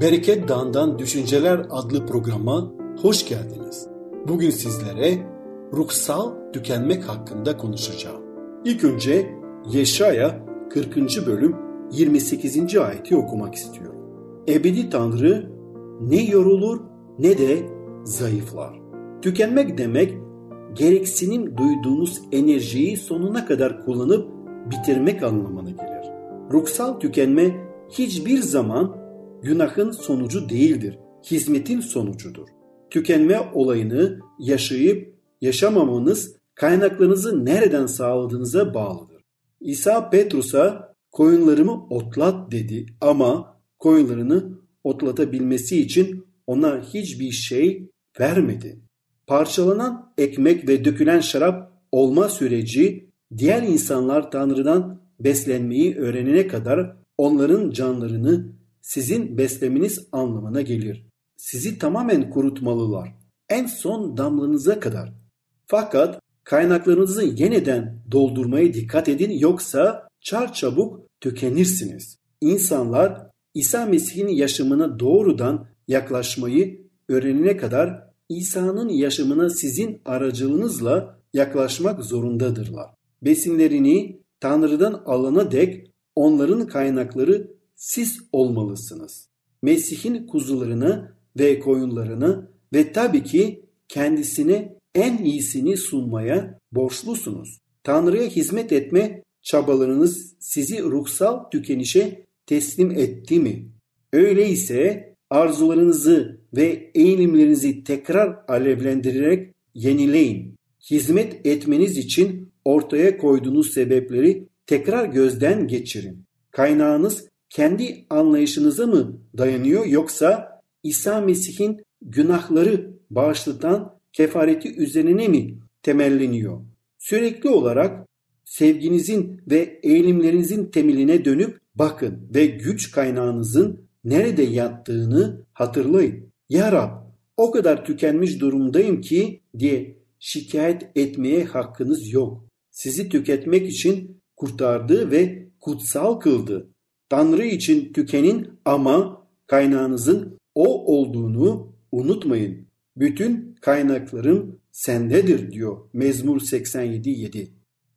Bereket Dağı'ndan Düşünceler adlı programa hoş geldiniz. Bugün sizlere ruhsal tükenmek hakkında konuşacağım. İlk önce Yeşaya 40. bölüm 28. ayeti okumak istiyorum. Ebedi Tanrı ne yorulur ne de zayıflar. Tükenmek demek gereksinim duyduğunuz enerjiyi sonuna kadar kullanıp bitirmek anlamına gelir. Ruhsal tükenme hiçbir zaman günahın sonucu değildir, hizmetin sonucudur. Tükenme olayını yaşayıp yaşamamanız kaynaklarınızı nereden sağladığınıza bağlıdır. İsa Petrus'a koyunlarımı otlat dedi ama koyunlarını otlatabilmesi için ona hiçbir şey vermedi. Parçalanan ekmek ve dökülen şarap olma süreci diğer insanlar Tanrı'dan beslenmeyi öğrenene kadar onların canlarını sizin beslemeniz anlamına gelir. Sizi tamamen kurutmalılar. En son damlanıza kadar. Fakat kaynaklarınızı yeniden doldurmaya dikkat edin yoksa çar çabuk tükenirsiniz. İnsanlar İsa Mesih'in yaşamına doğrudan yaklaşmayı öğrenene kadar İsa'nın yaşamına sizin aracılığınızla yaklaşmak zorundadırlar. Besinlerini Tanrı'dan alana dek onların kaynakları siz olmalısınız. Mesih'in kuzularını ve koyunlarını ve tabii ki kendisine en iyisini sunmaya borçlusunuz. Tanrı'ya hizmet etme çabalarınız sizi ruhsal tükenişe teslim etti mi? Öyleyse arzularınızı ve eğilimlerinizi tekrar alevlendirerek yenileyin. Hizmet etmeniz için ortaya koyduğunuz sebepleri tekrar gözden geçirin. Kaynağınız kendi anlayışınıza mı dayanıyor yoksa İsa Mesih'in günahları bağışlatan kefareti üzerine mi temelleniyor? Sürekli olarak sevginizin ve eğilimlerinizin temeline dönüp bakın ve güç kaynağınızın nerede yattığını hatırlayın. Ya Rab o kadar tükenmiş durumdayım ki diye şikayet etmeye hakkınız yok. Sizi tüketmek için kurtardı ve kutsal kıldı. Tanrı için tükenin ama kaynağınızın o olduğunu unutmayın. Bütün kaynaklarım sendedir diyor Mezmur 87.7.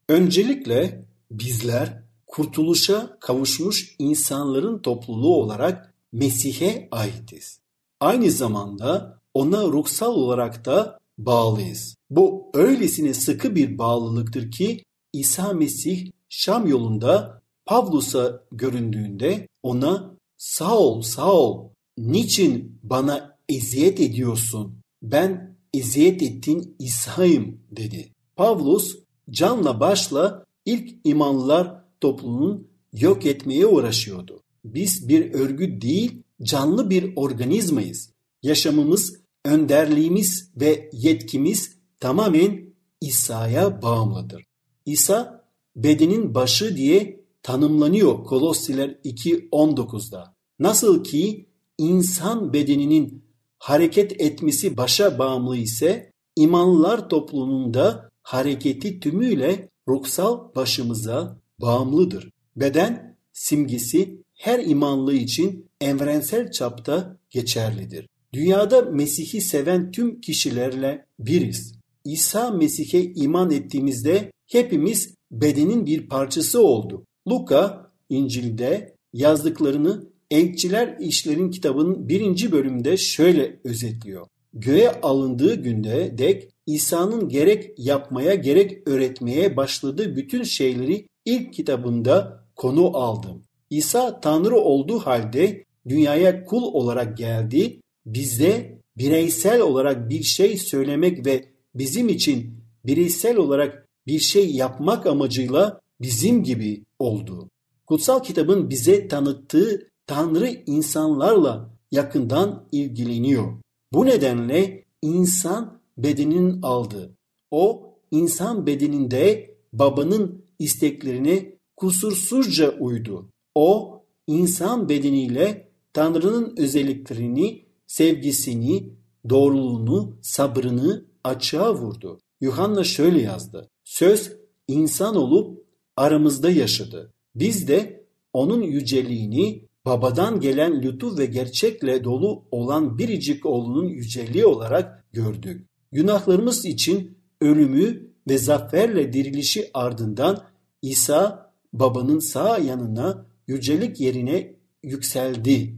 Öncelikle bizler kurtuluşa kavuşmuş insanların topluluğu olarak Mesih'e aitiz. Aynı zamanda ona ruhsal olarak da bağlıyız. Bu öylesine sıkı bir bağlılıktır ki İsa Mesih Şam yolunda Pavlus'a göründüğünde ona sağ ol sağ ol niçin bana eziyet ediyorsun ben eziyet ettiğin İsa'yım dedi. Pavlus canla başla ilk imanlılar topluluğunu yok etmeye uğraşıyordu. Biz bir örgüt değil canlı bir organizmayız. Yaşamımız, önderliğimiz ve yetkimiz tamamen İsa'ya bağımlıdır. İsa bedenin başı diye tanımlanıyor Kolossiler 2.19'da. Nasıl ki insan bedeninin hareket etmesi başa bağımlı ise imanlılar toplumunda hareketi tümüyle ruhsal başımıza bağımlıdır. Beden simgesi her imanlı için evrensel çapta geçerlidir. Dünyada Mesih'i seven tüm kişilerle biriz. İsa Mesih'e iman ettiğimizde hepimiz bedenin bir parçası oldu. Luka İncil'de yazdıklarını Elçiler İşlerin kitabının birinci bölümünde şöyle özetliyor. Göğe alındığı günde dek İsa'nın gerek yapmaya gerek öğretmeye başladığı bütün şeyleri ilk kitabında konu aldım. İsa Tanrı olduğu halde dünyaya kul olarak geldi. Bizde bireysel olarak bir şey söylemek ve bizim için bireysel olarak bir şey yapmak amacıyla bizim gibi oldu. Kutsal kitabın bize tanıttığı Tanrı insanlarla yakından ilgileniyor. Bu nedenle insan bedeninin aldı. O insan bedeninde babanın isteklerine kusursuzca uydu. O insan bedeniyle Tanrı'nın özelliklerini, sevgisini, doğruluğunu, sabrını açığa vurdu. Yuhanna şöyle yazdı. Söz insan olup aramızda yaşadı. Biz de onun yüceliğini babadan gelen lütuf ve gerçekle dolu olan biricik oğlunun yüceliği olarak gördük. Günahlarımız için ölümü ve zaferle dirilişi ardından İsa babanın sağ yanına yücelik yerine yükseldi.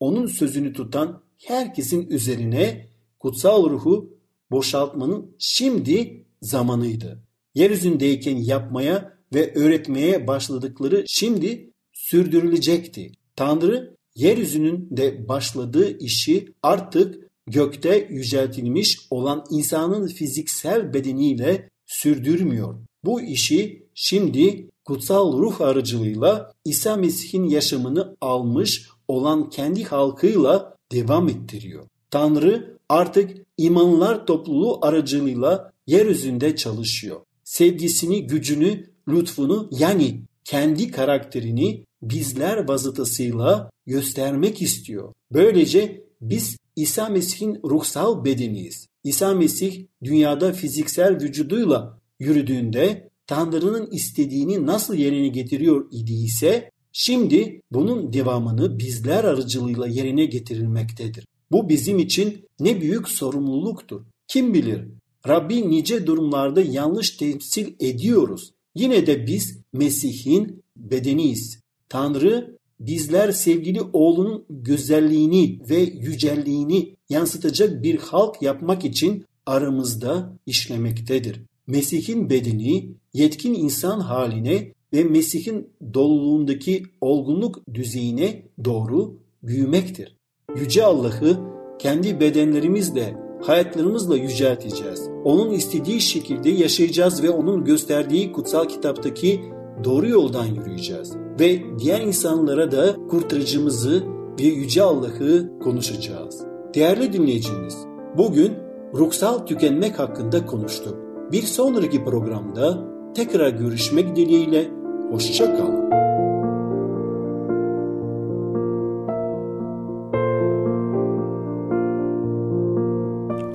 Onun sözünü tutan herkesin üzerine kutsal ruhu boşaltmanın şimdi zamanıydı. Yeryüzündeyken yapmaya ve öğretmeye başladıkları şimdi sürdürülecekti. Tanrı yeryüzünün de başladığı işi artık gökte yüceltilmiş olan insanın fiziksel bedeniyle sürdürmüyor. Bu işi şimdi kutsal ruh aracılığıyla İsa Mesih'in yaşamını almış olan kendi halkıyla devam ettiriyor. Tanrı artık imanlar topluluğu aracılığıyla yeryüzünde çalışıyor. Sevgisini, gücünü, lütfunu yani kendi karakterini bizler vasıtasıyla göstermek istiyor. Böylece biz İsa Mesih'in ruhsal bedeniyiz. İsa Mesih dünyada fiziksel vücuduyla yürüdüğünde Tanrı'nın istediğini nasıl yerine getiriyor idiyse şimdi bunun devamını bizler aracılığıyla yerine getirilmektedir. Bu bizim için ne büyük sorumluluktur. Kim bilir Rabbi nice durumlarda yanlış temsil ediyoruz. Yine de biz Mesih'in bedeniyiz. Tanrı bizler sevgili oğlunun güzelliğini ve yücelliğini yansıtacak bir halk yapmak için aramızda işlemektedir. Mesih'in bedeni yetkin insan haline ve Mesih'in doluluğundaki olgunluk düzeyine doğru büyümektir. Yüce Allah'ı kendi bedenlerimizle, hayatlarımızla yücelteceğiz. Onun istediği şekilde yaşayacağız ve onun gösterdiği kutsal kitaptaki doğru yoldan yürüyeceğiz. Ve diğer insanlara da kurtarıcımızı ve Yüce Allah'ı konuşacağız. Değerli dinleyicimiz, bugün ruhsal tükenmek hakkında konuştuk. Bir sonraki programda tekrar görüşmek dileğiyle, hoşça kalın.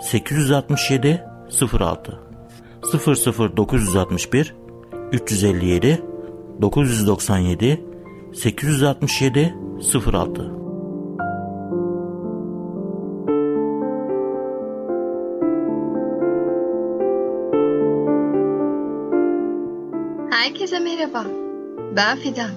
867 06 00961 357 997 867 06 Herkese merhaba. Ben Fidan.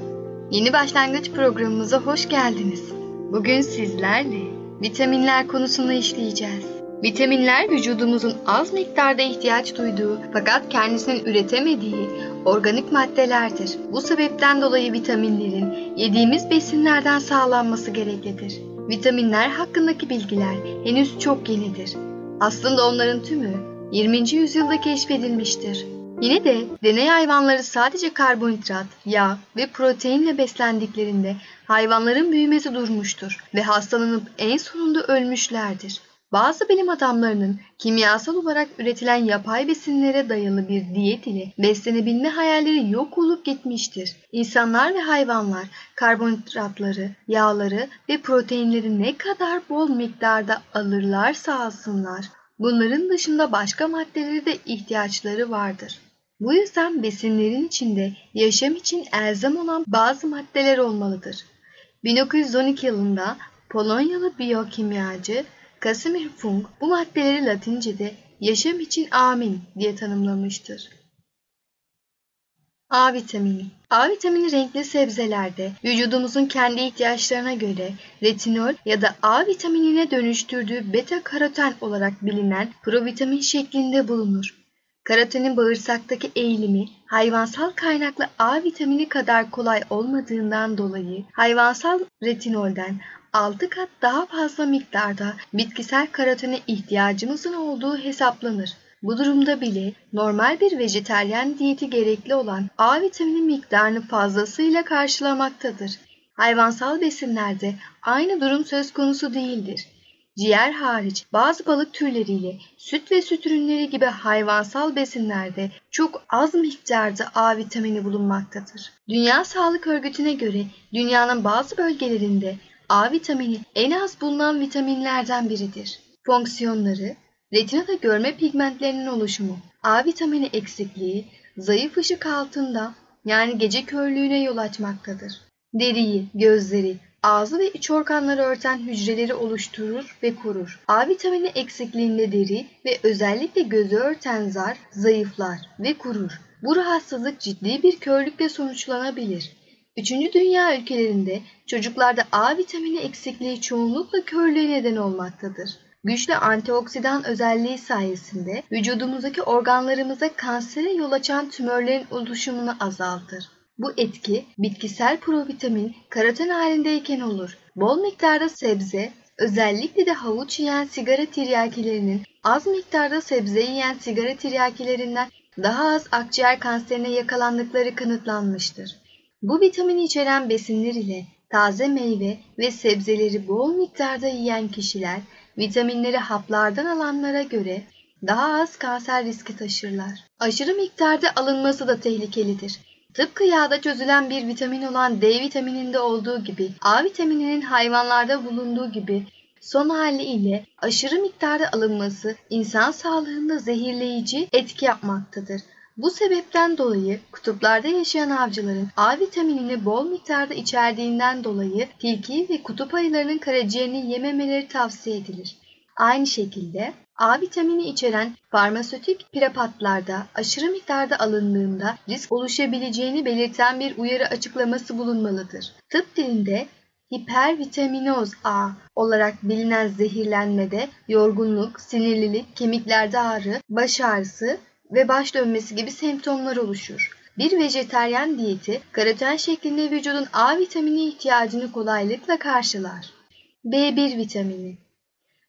Yeni başlangıç programımıza hoş geldiniz. Bugün sizlerle vitaminler konusunu işleyeceğiz. Vitaminler vücudumuzun az miktarda ihtiyaç duyduğu fakat kendisinin üretemediği organik maddelerdir. Bu sebepten dolayı vitaminlerin yediğimiz besinlerden sağlanması gereklidir. Vitaminler hakkındaki bilgiler henüz çok yenidir. Aslında onların tümü 20. yüzyılda keşfedilmiştir. Yine de deney hayvanları sadece karbonhidrat, yağ ve proteinle beslendiklerinde hayvanların büyümesi durmuştur ve hastalanıp en sonunda ölmüşlerdir. Bazı bilim adamlarının kimyasal olarak üretilen yapay besinlere dayalı bir diyet ile beslenebilme hayalleri yok olup gitmiştir. İnsanlar ve hayvanlar karbonhidratları, yağları ve proteinleri ne kadar bol miktarda alırlarsa alsınlar, bunların dışında başka maddelere de ihtiyaçları vardır. Bu yüzden besinlerin içinde yaşam için elzem olan bazı maddeler olmalıdır. 1912 yılında Polonyalı biyokimyacı Casimir Funk bu maddeleri Latince'de yaşam için amin diye tanımlamıştır. A vitamini A vitamini renkli sebzelerde vücudumuzun kendi ihtiyaçlarına göre retinol ya da A vitaminine dönüştürdüğü beta karoten olarak bilinen provitamin şeklinde bulunur. Karotenin bağırsaktaki eğilimi hayvansal kaynaklı A vitamini kadar kolay olmadığından dolayı hayvansal retinolden 6 kat daha fazla miktarda bitkisel karotene ihtiyacımızın olduğu hesaplanır. Bu durumda bile normal bir vejeteryan diyeti gerekli olan A vitamini miktarını fazlasıyla karşılamaktadır. Hayvansal besinlerde aynı durum söz konusu değildir. Ciğer hariç bazı balık türleriyle süt ve süt ürünleri gibi hayvansal besinlerde çok az miktarda A vitamini bulunmaktadır. Dünya Sağlık Örgütü'ne göre dünyanın bazı bölgelerinde A vitamini en az bulunan vitaminlerden biridir. Fonksiyonları, retinada görme pigmentlerinin oluşumu, A vitamini eksikliği, zayıf ışık altında yani gece körlüğüne yol açmaktadır. Deriyi, gözleri, ağzı ve iç organları örten hücreleri oluşturur ve korur. A vitamini eksikliğinde deri ve özellikle gözü örten zar zayıflar ve kurur. Bu rahatsızlık ciddi bir körlükle sonuçlanabilir. Üçüncü dünya ülkelerinde çocuklarda A vitamini eksikliği çoğunlukla körlüğe neden olmaktadır. Güçlü antioksidan özelliği sayesinde vücudumuzdaki organlarımıza kansere yol açan tümörlerin oluşumunu azaltır. Bu etki bitkisel provitamin karoten halindeyken olur. Bol miktarda sebze, özellikle de havuç yiyen sigara tiryakilerinin az miktarda sebze yiyen sigara tiryakilerinden daha az akciğer kanserine yakalandıkları kanıtlanmıştır. Bu vitamini içeren besinler ile taze meyve ve sebzeleri bol miktarda yiyen kişiler vitaminleri haplardan alanlara göre daha az kanser riski taşırlar. Aşırı miktarda alınması da tehlikelidir. Tıpkı yağda çözülen bir vitamin olan D vitamininde olduğu gibi A vitamininin hayvanlarda bulunduğu gibi son hali ile aşırı miktarda alınması insan sağlığında zehirleyici etki yapmaktadır. Bu sebepten dolayı kutuplarda yaşayan avcıların A vitaminini bol miktarda içerdiğinden dolayı tilki ve kutup ayılarının karaciğerini yememeleri tavsiye edilir. Aynı şekilde A vitamini içeren farmasötik prepatlarda aşırı miktarda alındığında risk oluşabileceğini belirten bir uyarı açıklaması bulunmalıdır. Tıp dilinde hipervitaminoz A olarak bilinen zehirlenmede yorgunluk, sinirlilik, kemiklerde ağrı, baş ağrısı ve baş dönmesi gibi semptomlar oluşur. Bir vejeteryan diyeti karoten şeklinde vücudun A vitamini ihtiyacını kolaylıkla karşılar. B1 vitamini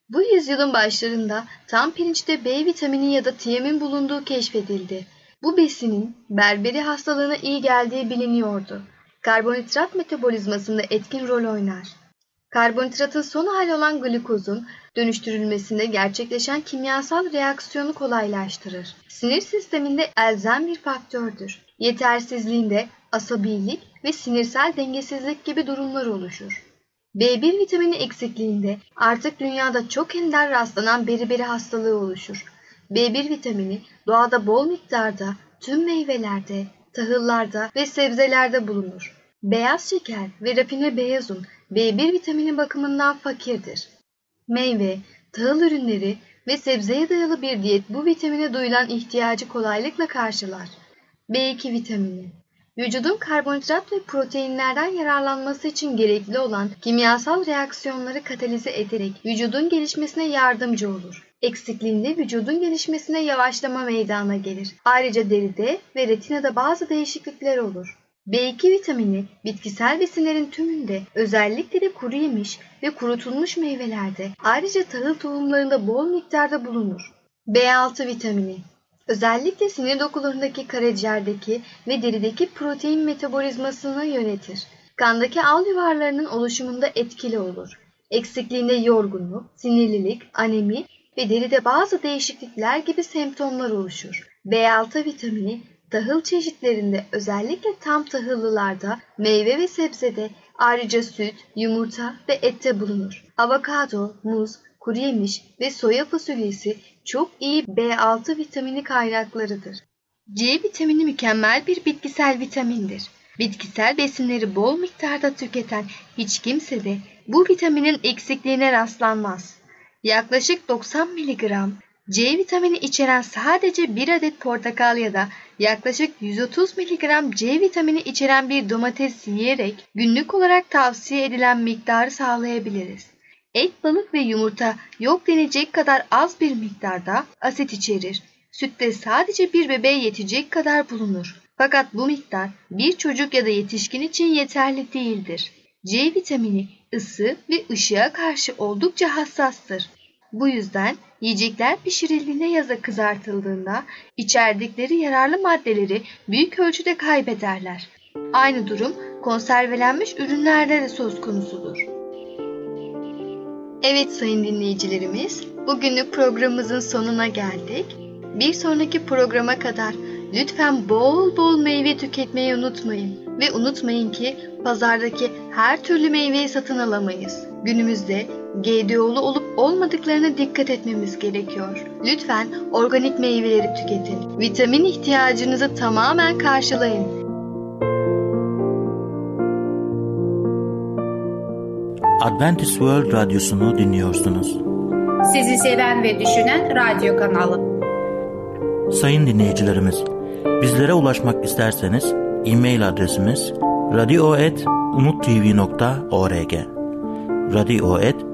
Bu yüzyılın başlarında tam pirinçte B vitamini ya da tiamin bulunduğu keşfedildi. Bu besinin berberi hastalığına iyi geldiği biliniyordu. Karbonhidrat metabolizmasında etkin rol oynar. Karbonhidratın son hali olan glukozun dönüştürülmesinde gerçekleşen kimyasal reaksiyonu kolaylaştırır. Sinir sisteminde elzem bir faktördür. Yetersizliğinde asabilik ve sinirsel dengesizlik gibi durumlar oluşur. B1 vitamini eksikliğinde artık dünyada çok ender rastlanan beriberi hastalığı oluşur. B1 vitamini doğada bol miktarda tüm meyvelerde, tahıllarda ve sebzelerde bulunur. Beyaz şeker ve rafine beyaz un B1 vitamini bakımından fakirdir. Meyve, tahıl ürünleri ve sebzeye dayalı bir diyet bu vitamine duyulan ihtiyacı kolaylıkla karşılar. B2 vitamini Vücudun karbonhidrat ve proteinlerden yararlanması için gerekli olan kimyasal reaksiyonları katalize ederek vücudun gelişmesine yardımcı olur. Eksikliğinde vücudun gelişmesine yavaşlama meydana gelir. Ayrıca deride ve retinada bazı değişiklikler olur. B2 vitamini bitkisel besinlerin tümünde özellikle de kuru yemiş ve kurutulmuş meyvelerde ayrıca tahıl tohumlarında bol miktarda bulunur. B6 vitamini özellikle sinir dokularındaki karaciğerdeki ve derideki protein metabolizmasını yönetir. Kandaki al yuvarlarının oluşumunda etkili olur. Eksikliğinde yorgunluk, sinirlilik, anemi ve deride bazı değişiklikler gibi semptomlar oluşur. B6 vitamini tahıl çeşitlerinde özellikle tam tahıllılarda, meyve ve sebzede ayrıca süt, yumurta ve ette bulunur. Avokado, muz, kuru yemiş ve soya fasulyesi çok iyi B6 vitamini kaynaklarıdır. C vitamini mükemmel bir bitkisel vitamindir. Bitkisel besinleri bol miktarda tüketen hiç kimse de bu vitaminin eksikliğine rastlanmaz. Yaklaşık 90 mg C vitamini içeren sadece bir adet portakal ya da yaklaşık 130 mg C vitamini içeren bir domates yiyerek günlük olarak tavsiye edilen miktarı sağlayabiliriz. Et, balık ve yumurta yok denecek kadar az bir miktarda asit içerir. Sütte sadece bir bebeğe yetecek kadar bulunur. Fakat bu miktar bir çocuk ya da yetişkin için yeterli değildir. C vitamini ısı ve ışığa karşı oldukça hassastır. Bu yüzden yiyecekler pişirildiğinde ya da kızartıldığında içerdikleri yararlı maddeleri büyük ölçüde kaybederler. Aynı durum konservelenmiş ürünlerde de söz konusudur. Evet sayın dinleyicilerimiz, bugünlük programımızın sonuna geldik. Bir sonraki programa kadar lütfen bol bol meyve tüketmeyi unutmayın. Ve unutmayın ki pazardaki her türlü meyveyi satın alamayız. Günümüzde GDO'lu olup olmadıklarına dikkat etmemiz gerekiyor. Lütfen organik meyveleri tüketin. Vitamin ihtiyacınızı tamamen karşılayın. Adventist World Radyosu'nu dinliyorsunuz. Sizi seven ve düşünen radyo kanalı. Sayın dinleyicilerimiz, bizlere ulaşmak isterseniz e-mail adresimiz radio.umutv.org radio.umutv.org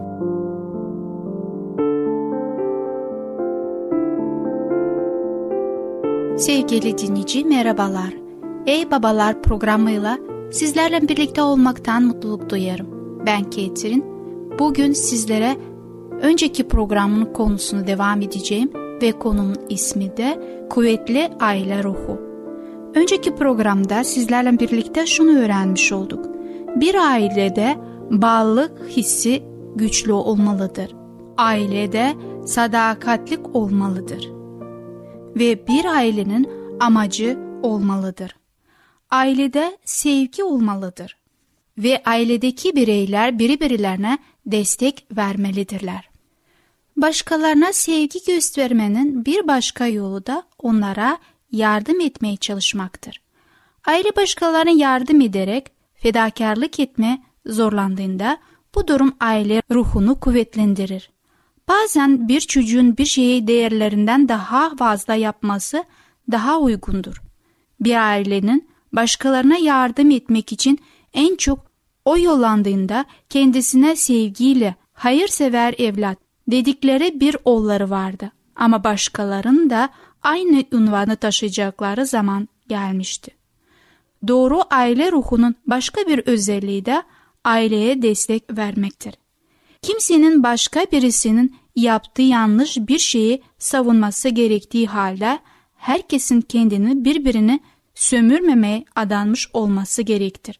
Sevgili dinleyici merhabalar. Ey Babalar programıyla sizlerle birlikte olmaktan mutluluk duyarım. Ben Ketrin. Bugün sizlere önceki programın konusunu devam edeceğim ve konunun ismi de Kuvvetli Aile Ruhu. Önceki programda sizlerle birlikte şunu öğrenmiş olduk. Bir ailede bağlılık hissi güçlü olmalıdır. Ailede sadakatlik olmalıdır. Ve bir ailenin amacı olmalıdır. Ailede sevgi olmalıdır. Ve ailedeki bireyler birbirlerine destek vermelidirler. Başkalarına sevgi göstermenin bir başka yolu da onlara yardım etmeye çalışmaktır. Aile başkalarına yardım ederek fedakarlık etme zorlandığında bu durum aile ruhunu kuvvetlendirir. Bazen bir çocuğun bir şeyi değerlerinden daha fazla yapması daha uygundur. Bir ailenin başkalarına yardım etmek için en çok o yollandığında kendisine sevgiyle hayırsever evlat dedikleri bir oğulları vardı. Ama başkalarının da aynı unvanı taşıyacakları zaman gelmişti. Doğru aile ruhunun başka bir özelliği de aileye destek vermektir. Kimsenin başka birisinin yaptığı yanlış bir şeyi savunması gerektiği halde herkesin kendini birbirini sömürmemeye adanmış olması gerektir.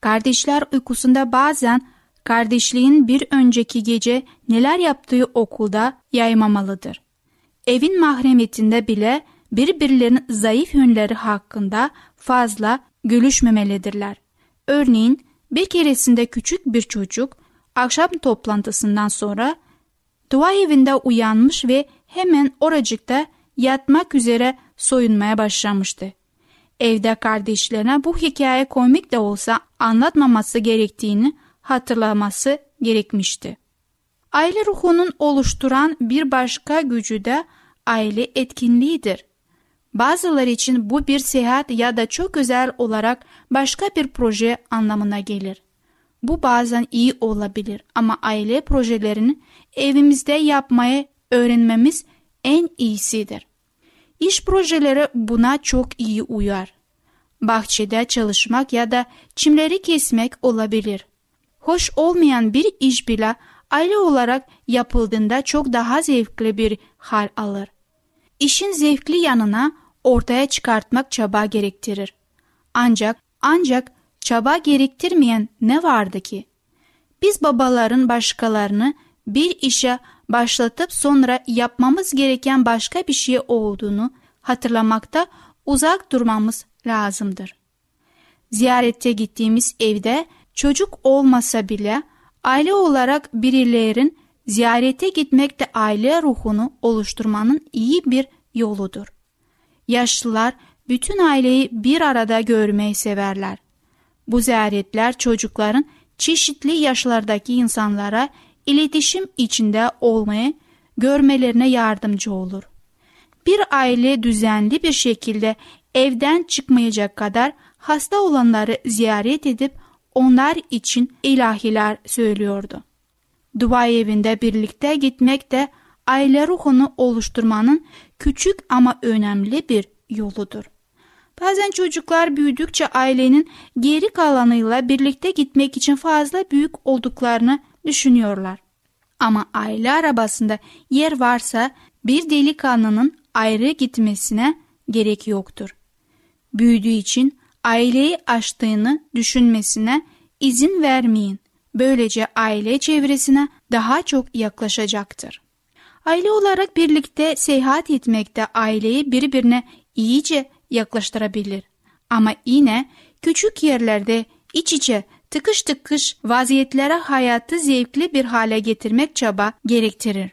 Kardeşler uykusunda bazen kardeşliğin bir önceki gece neler yaptığı okulda yaymamalıdır. Evin mahremiyetinde bile birbirlerinin zayıf yönleri hakkında fazla gülüşmemelidirler. Örneğin bir keresinde küçük bir çocuk akşam toplantısından sonra dua evinde uyanmış ve hemen oracıkta yatmak üzere soyunmaya başlamıştı. Evde kardeşlerine bu hikaye komik de olsa anlatmaması gerektiğini hatırlaması gerekmişti. Aile ruhunun oluşturan bir başka gücü de aile etkinliğidir. Bazıları için bu bir seyahat ya da çok özel olarak başka bir proje anlamına gelir. Bu bazen iyi olabilir ama aile projelerini evimizde yapmayı öğrenmemiz en iyisidir. İş projeleri buna çok iyi uyar. Bahçede çalışmak ya da çimleri kesmek olabilir. Hoş olmayan bir iş bile aile olarak yapıldığında çok daha zevkli bir hal alır. İşin zevkli yanına ortaya çıkartmak çaba gerektirir. Ancak ancak çaba gerektirmeyen ne vardı ki? Biz babaların başkalarını bir işe başlatıp sonra yapmamız gereken başka bir şey olduğunu hatırlamakta uzak durmamız lazımdır. Ziyarette gittiğimiz evde çocuk olmasa bile aile olarak birilerin ziyarete gitmek de aile ruhunu oluşturmanın iyi bir yoludur. Yaşlılar bütün aileyi bir arada görmeyi severler. Bu ziyaretler çocukların çeşitli yaşlardaki insanlara iletişim içinde olmayı görmelerine yardımcı olur. Bir aile düzenli bir şekilde evden çıkmayacak kadar hasta olanları ziyaret edip onlar için ilahiler söylüyordu. Dua evinde birlikte gitmek de aile ruhunu oluşturmanın küçük ama önemli bir yoludur. Bazen çocuklar büyüdükçe ailenin geri kalanıyla birlikte gitmek için fazla büyük olduklarını düşünüyorlar. Ama aile arabasında yer varsa bir delikanlının ayrı gitmesine gerek yoktur. Büyüdüğü için aileyi aştığını düşünmesine izin vermeyin. Böylece aile çevresine daha çok yaklaşacaktır. Aile olarak birlikte seyahat etmek de aileyi birbirine iyice yaklaştırabilir. Ama yine küçük yerlerde iç içe tıkış tıkış vaziyetlere hayatı zevkli bir hale getirmek çaba gerektirir.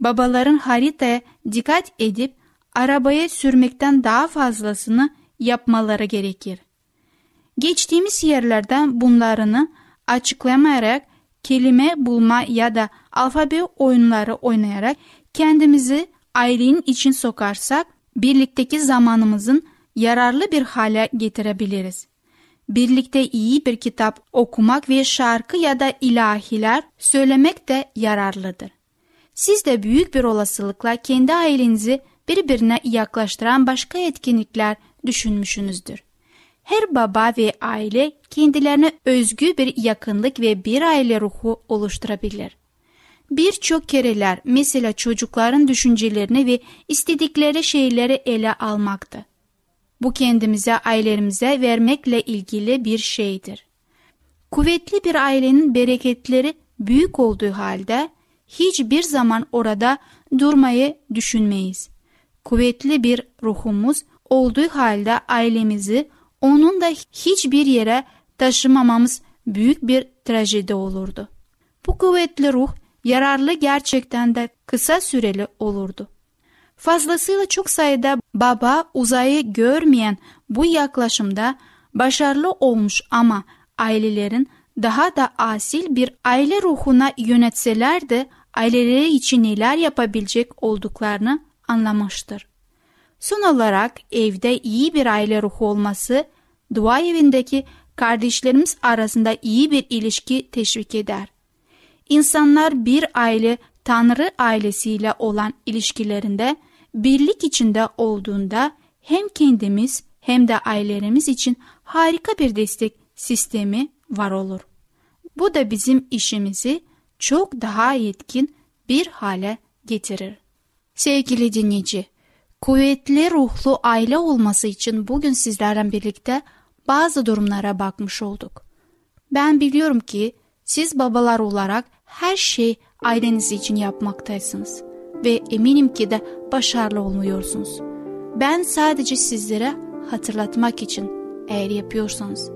Babaların haritaya dikkat edip arabayı sürmekten daha fazlasını yapmaları gerekir. Geçtiğimiz yerlerden bunlarını açıklamayarak kelime bulma ya da alfabe oyunları oynayarak kendimizi ailenin için sokarsak birlikteki zamanımızın yararlı bir hale getirebiliriz. Birlikte iyi bir kitap okumak ve şarkı ya da ilahiler söylemek de yararlıdır. Siz de büyük bir olasılıkla kendi ailenizi birbirine yaklaştıran başka etkinlikler düşünmüşsünüzdür. Her baba ve aile kendilerine özgü bir yakınlık ve bir aile ruhu oluşturabilir. Birçok kereler mesela çocukların düşüncelerini ve istedikleri şeyleri ele almaktı. Bu kendimize ailelerimize vermekle ilgili bir şeydir. Kuvvetli bir ailenin bereketleri büyük olduğu halde hiçbir zaman orada durmayı düşünmeyiz. Kuvvetli bir ruhumuz olduğu halde ailemizi onun da hiçbir yere taşımamamız büyük bir trajedi olurdu. Bu kuvvetli ruh yararlı gerçekten de kısa süreli olurdu. Fazlasıyla çok sayıda baba uzayı görmeyen bu yaklaşımda başarılı olmuş ama ailelerin daha da asil bir aile ruhuna yönetseler de aileleri için neler yapabilecek olduklarını anlamıştır. Son olarak evde iyi bir aile ruhu olması dua evindeki kardeşlerimiz arasında iyi bir ilişki teşvik eder. İnsanlar bir aile Tanrı ailesiyle olan ilişkilerinde birlik içinde olduğunda hem kendimiz hem de ailelerimiz için harika bir destek sistemi var olur. Bu da bizim işimizi çok daha yetkin bir hale getirir. Sevgili dinleyici, kuvvetli ruhlu aile olması için bugün sizlerle birlikte bazı durumlara bakmış olduk. Ben biliyorum ki siz babalar olarak her şey aileniz için yapmaktaysınız ve eminim ki de başarılı olmuyorsunuz. Ben sadece sizlere hatırlatmak için eğer yapıyorsanız,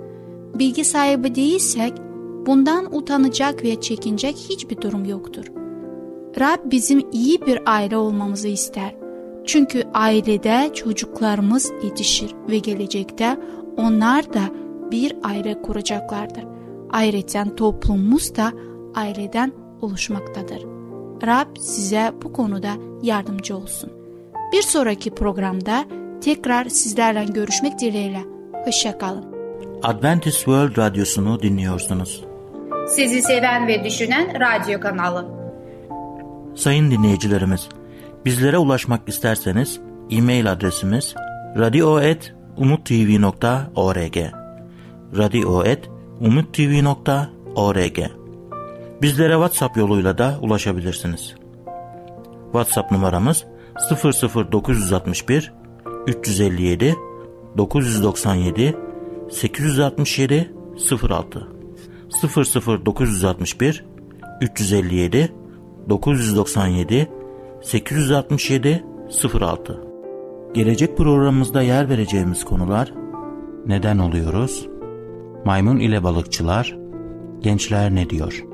bilgi sahibi değilsek bundan utanacak ve çekinecek hiçbir durum yoktur. Rab bizim iyi bir aile olmamızı ister. Çünkü ailede çocuklarımız yetişir ve gelecekte onlar da bir aile kuracaklardır. Ayrıca toplumumuz da aileden oluşmaktadır. Rab size bu konuda yardımcı olsun. Bir sonraki programda tekrar sizlerle görüşmek dileğiyle. Hoşçakalın. Adventist World Radyosu'nu dinliyorsunuz. Sizi seven ve düşünen radyo kanalı. Sayın dinleyicilerimiz, bizlere ulaşmak isterseniz e-mail adresimiz radio.umutv.org radio.umutv.org Bizlere WhatsApp yoluyla da ulaşabilirsiniz. WhatsApp numaramız 00961 357 997 867 06 00961 357 997 867 06 Gelecek programımızda yer vereceğimiz konular Neden oluyoruz? Maymun ile balıkçılar Gençler ne diyor?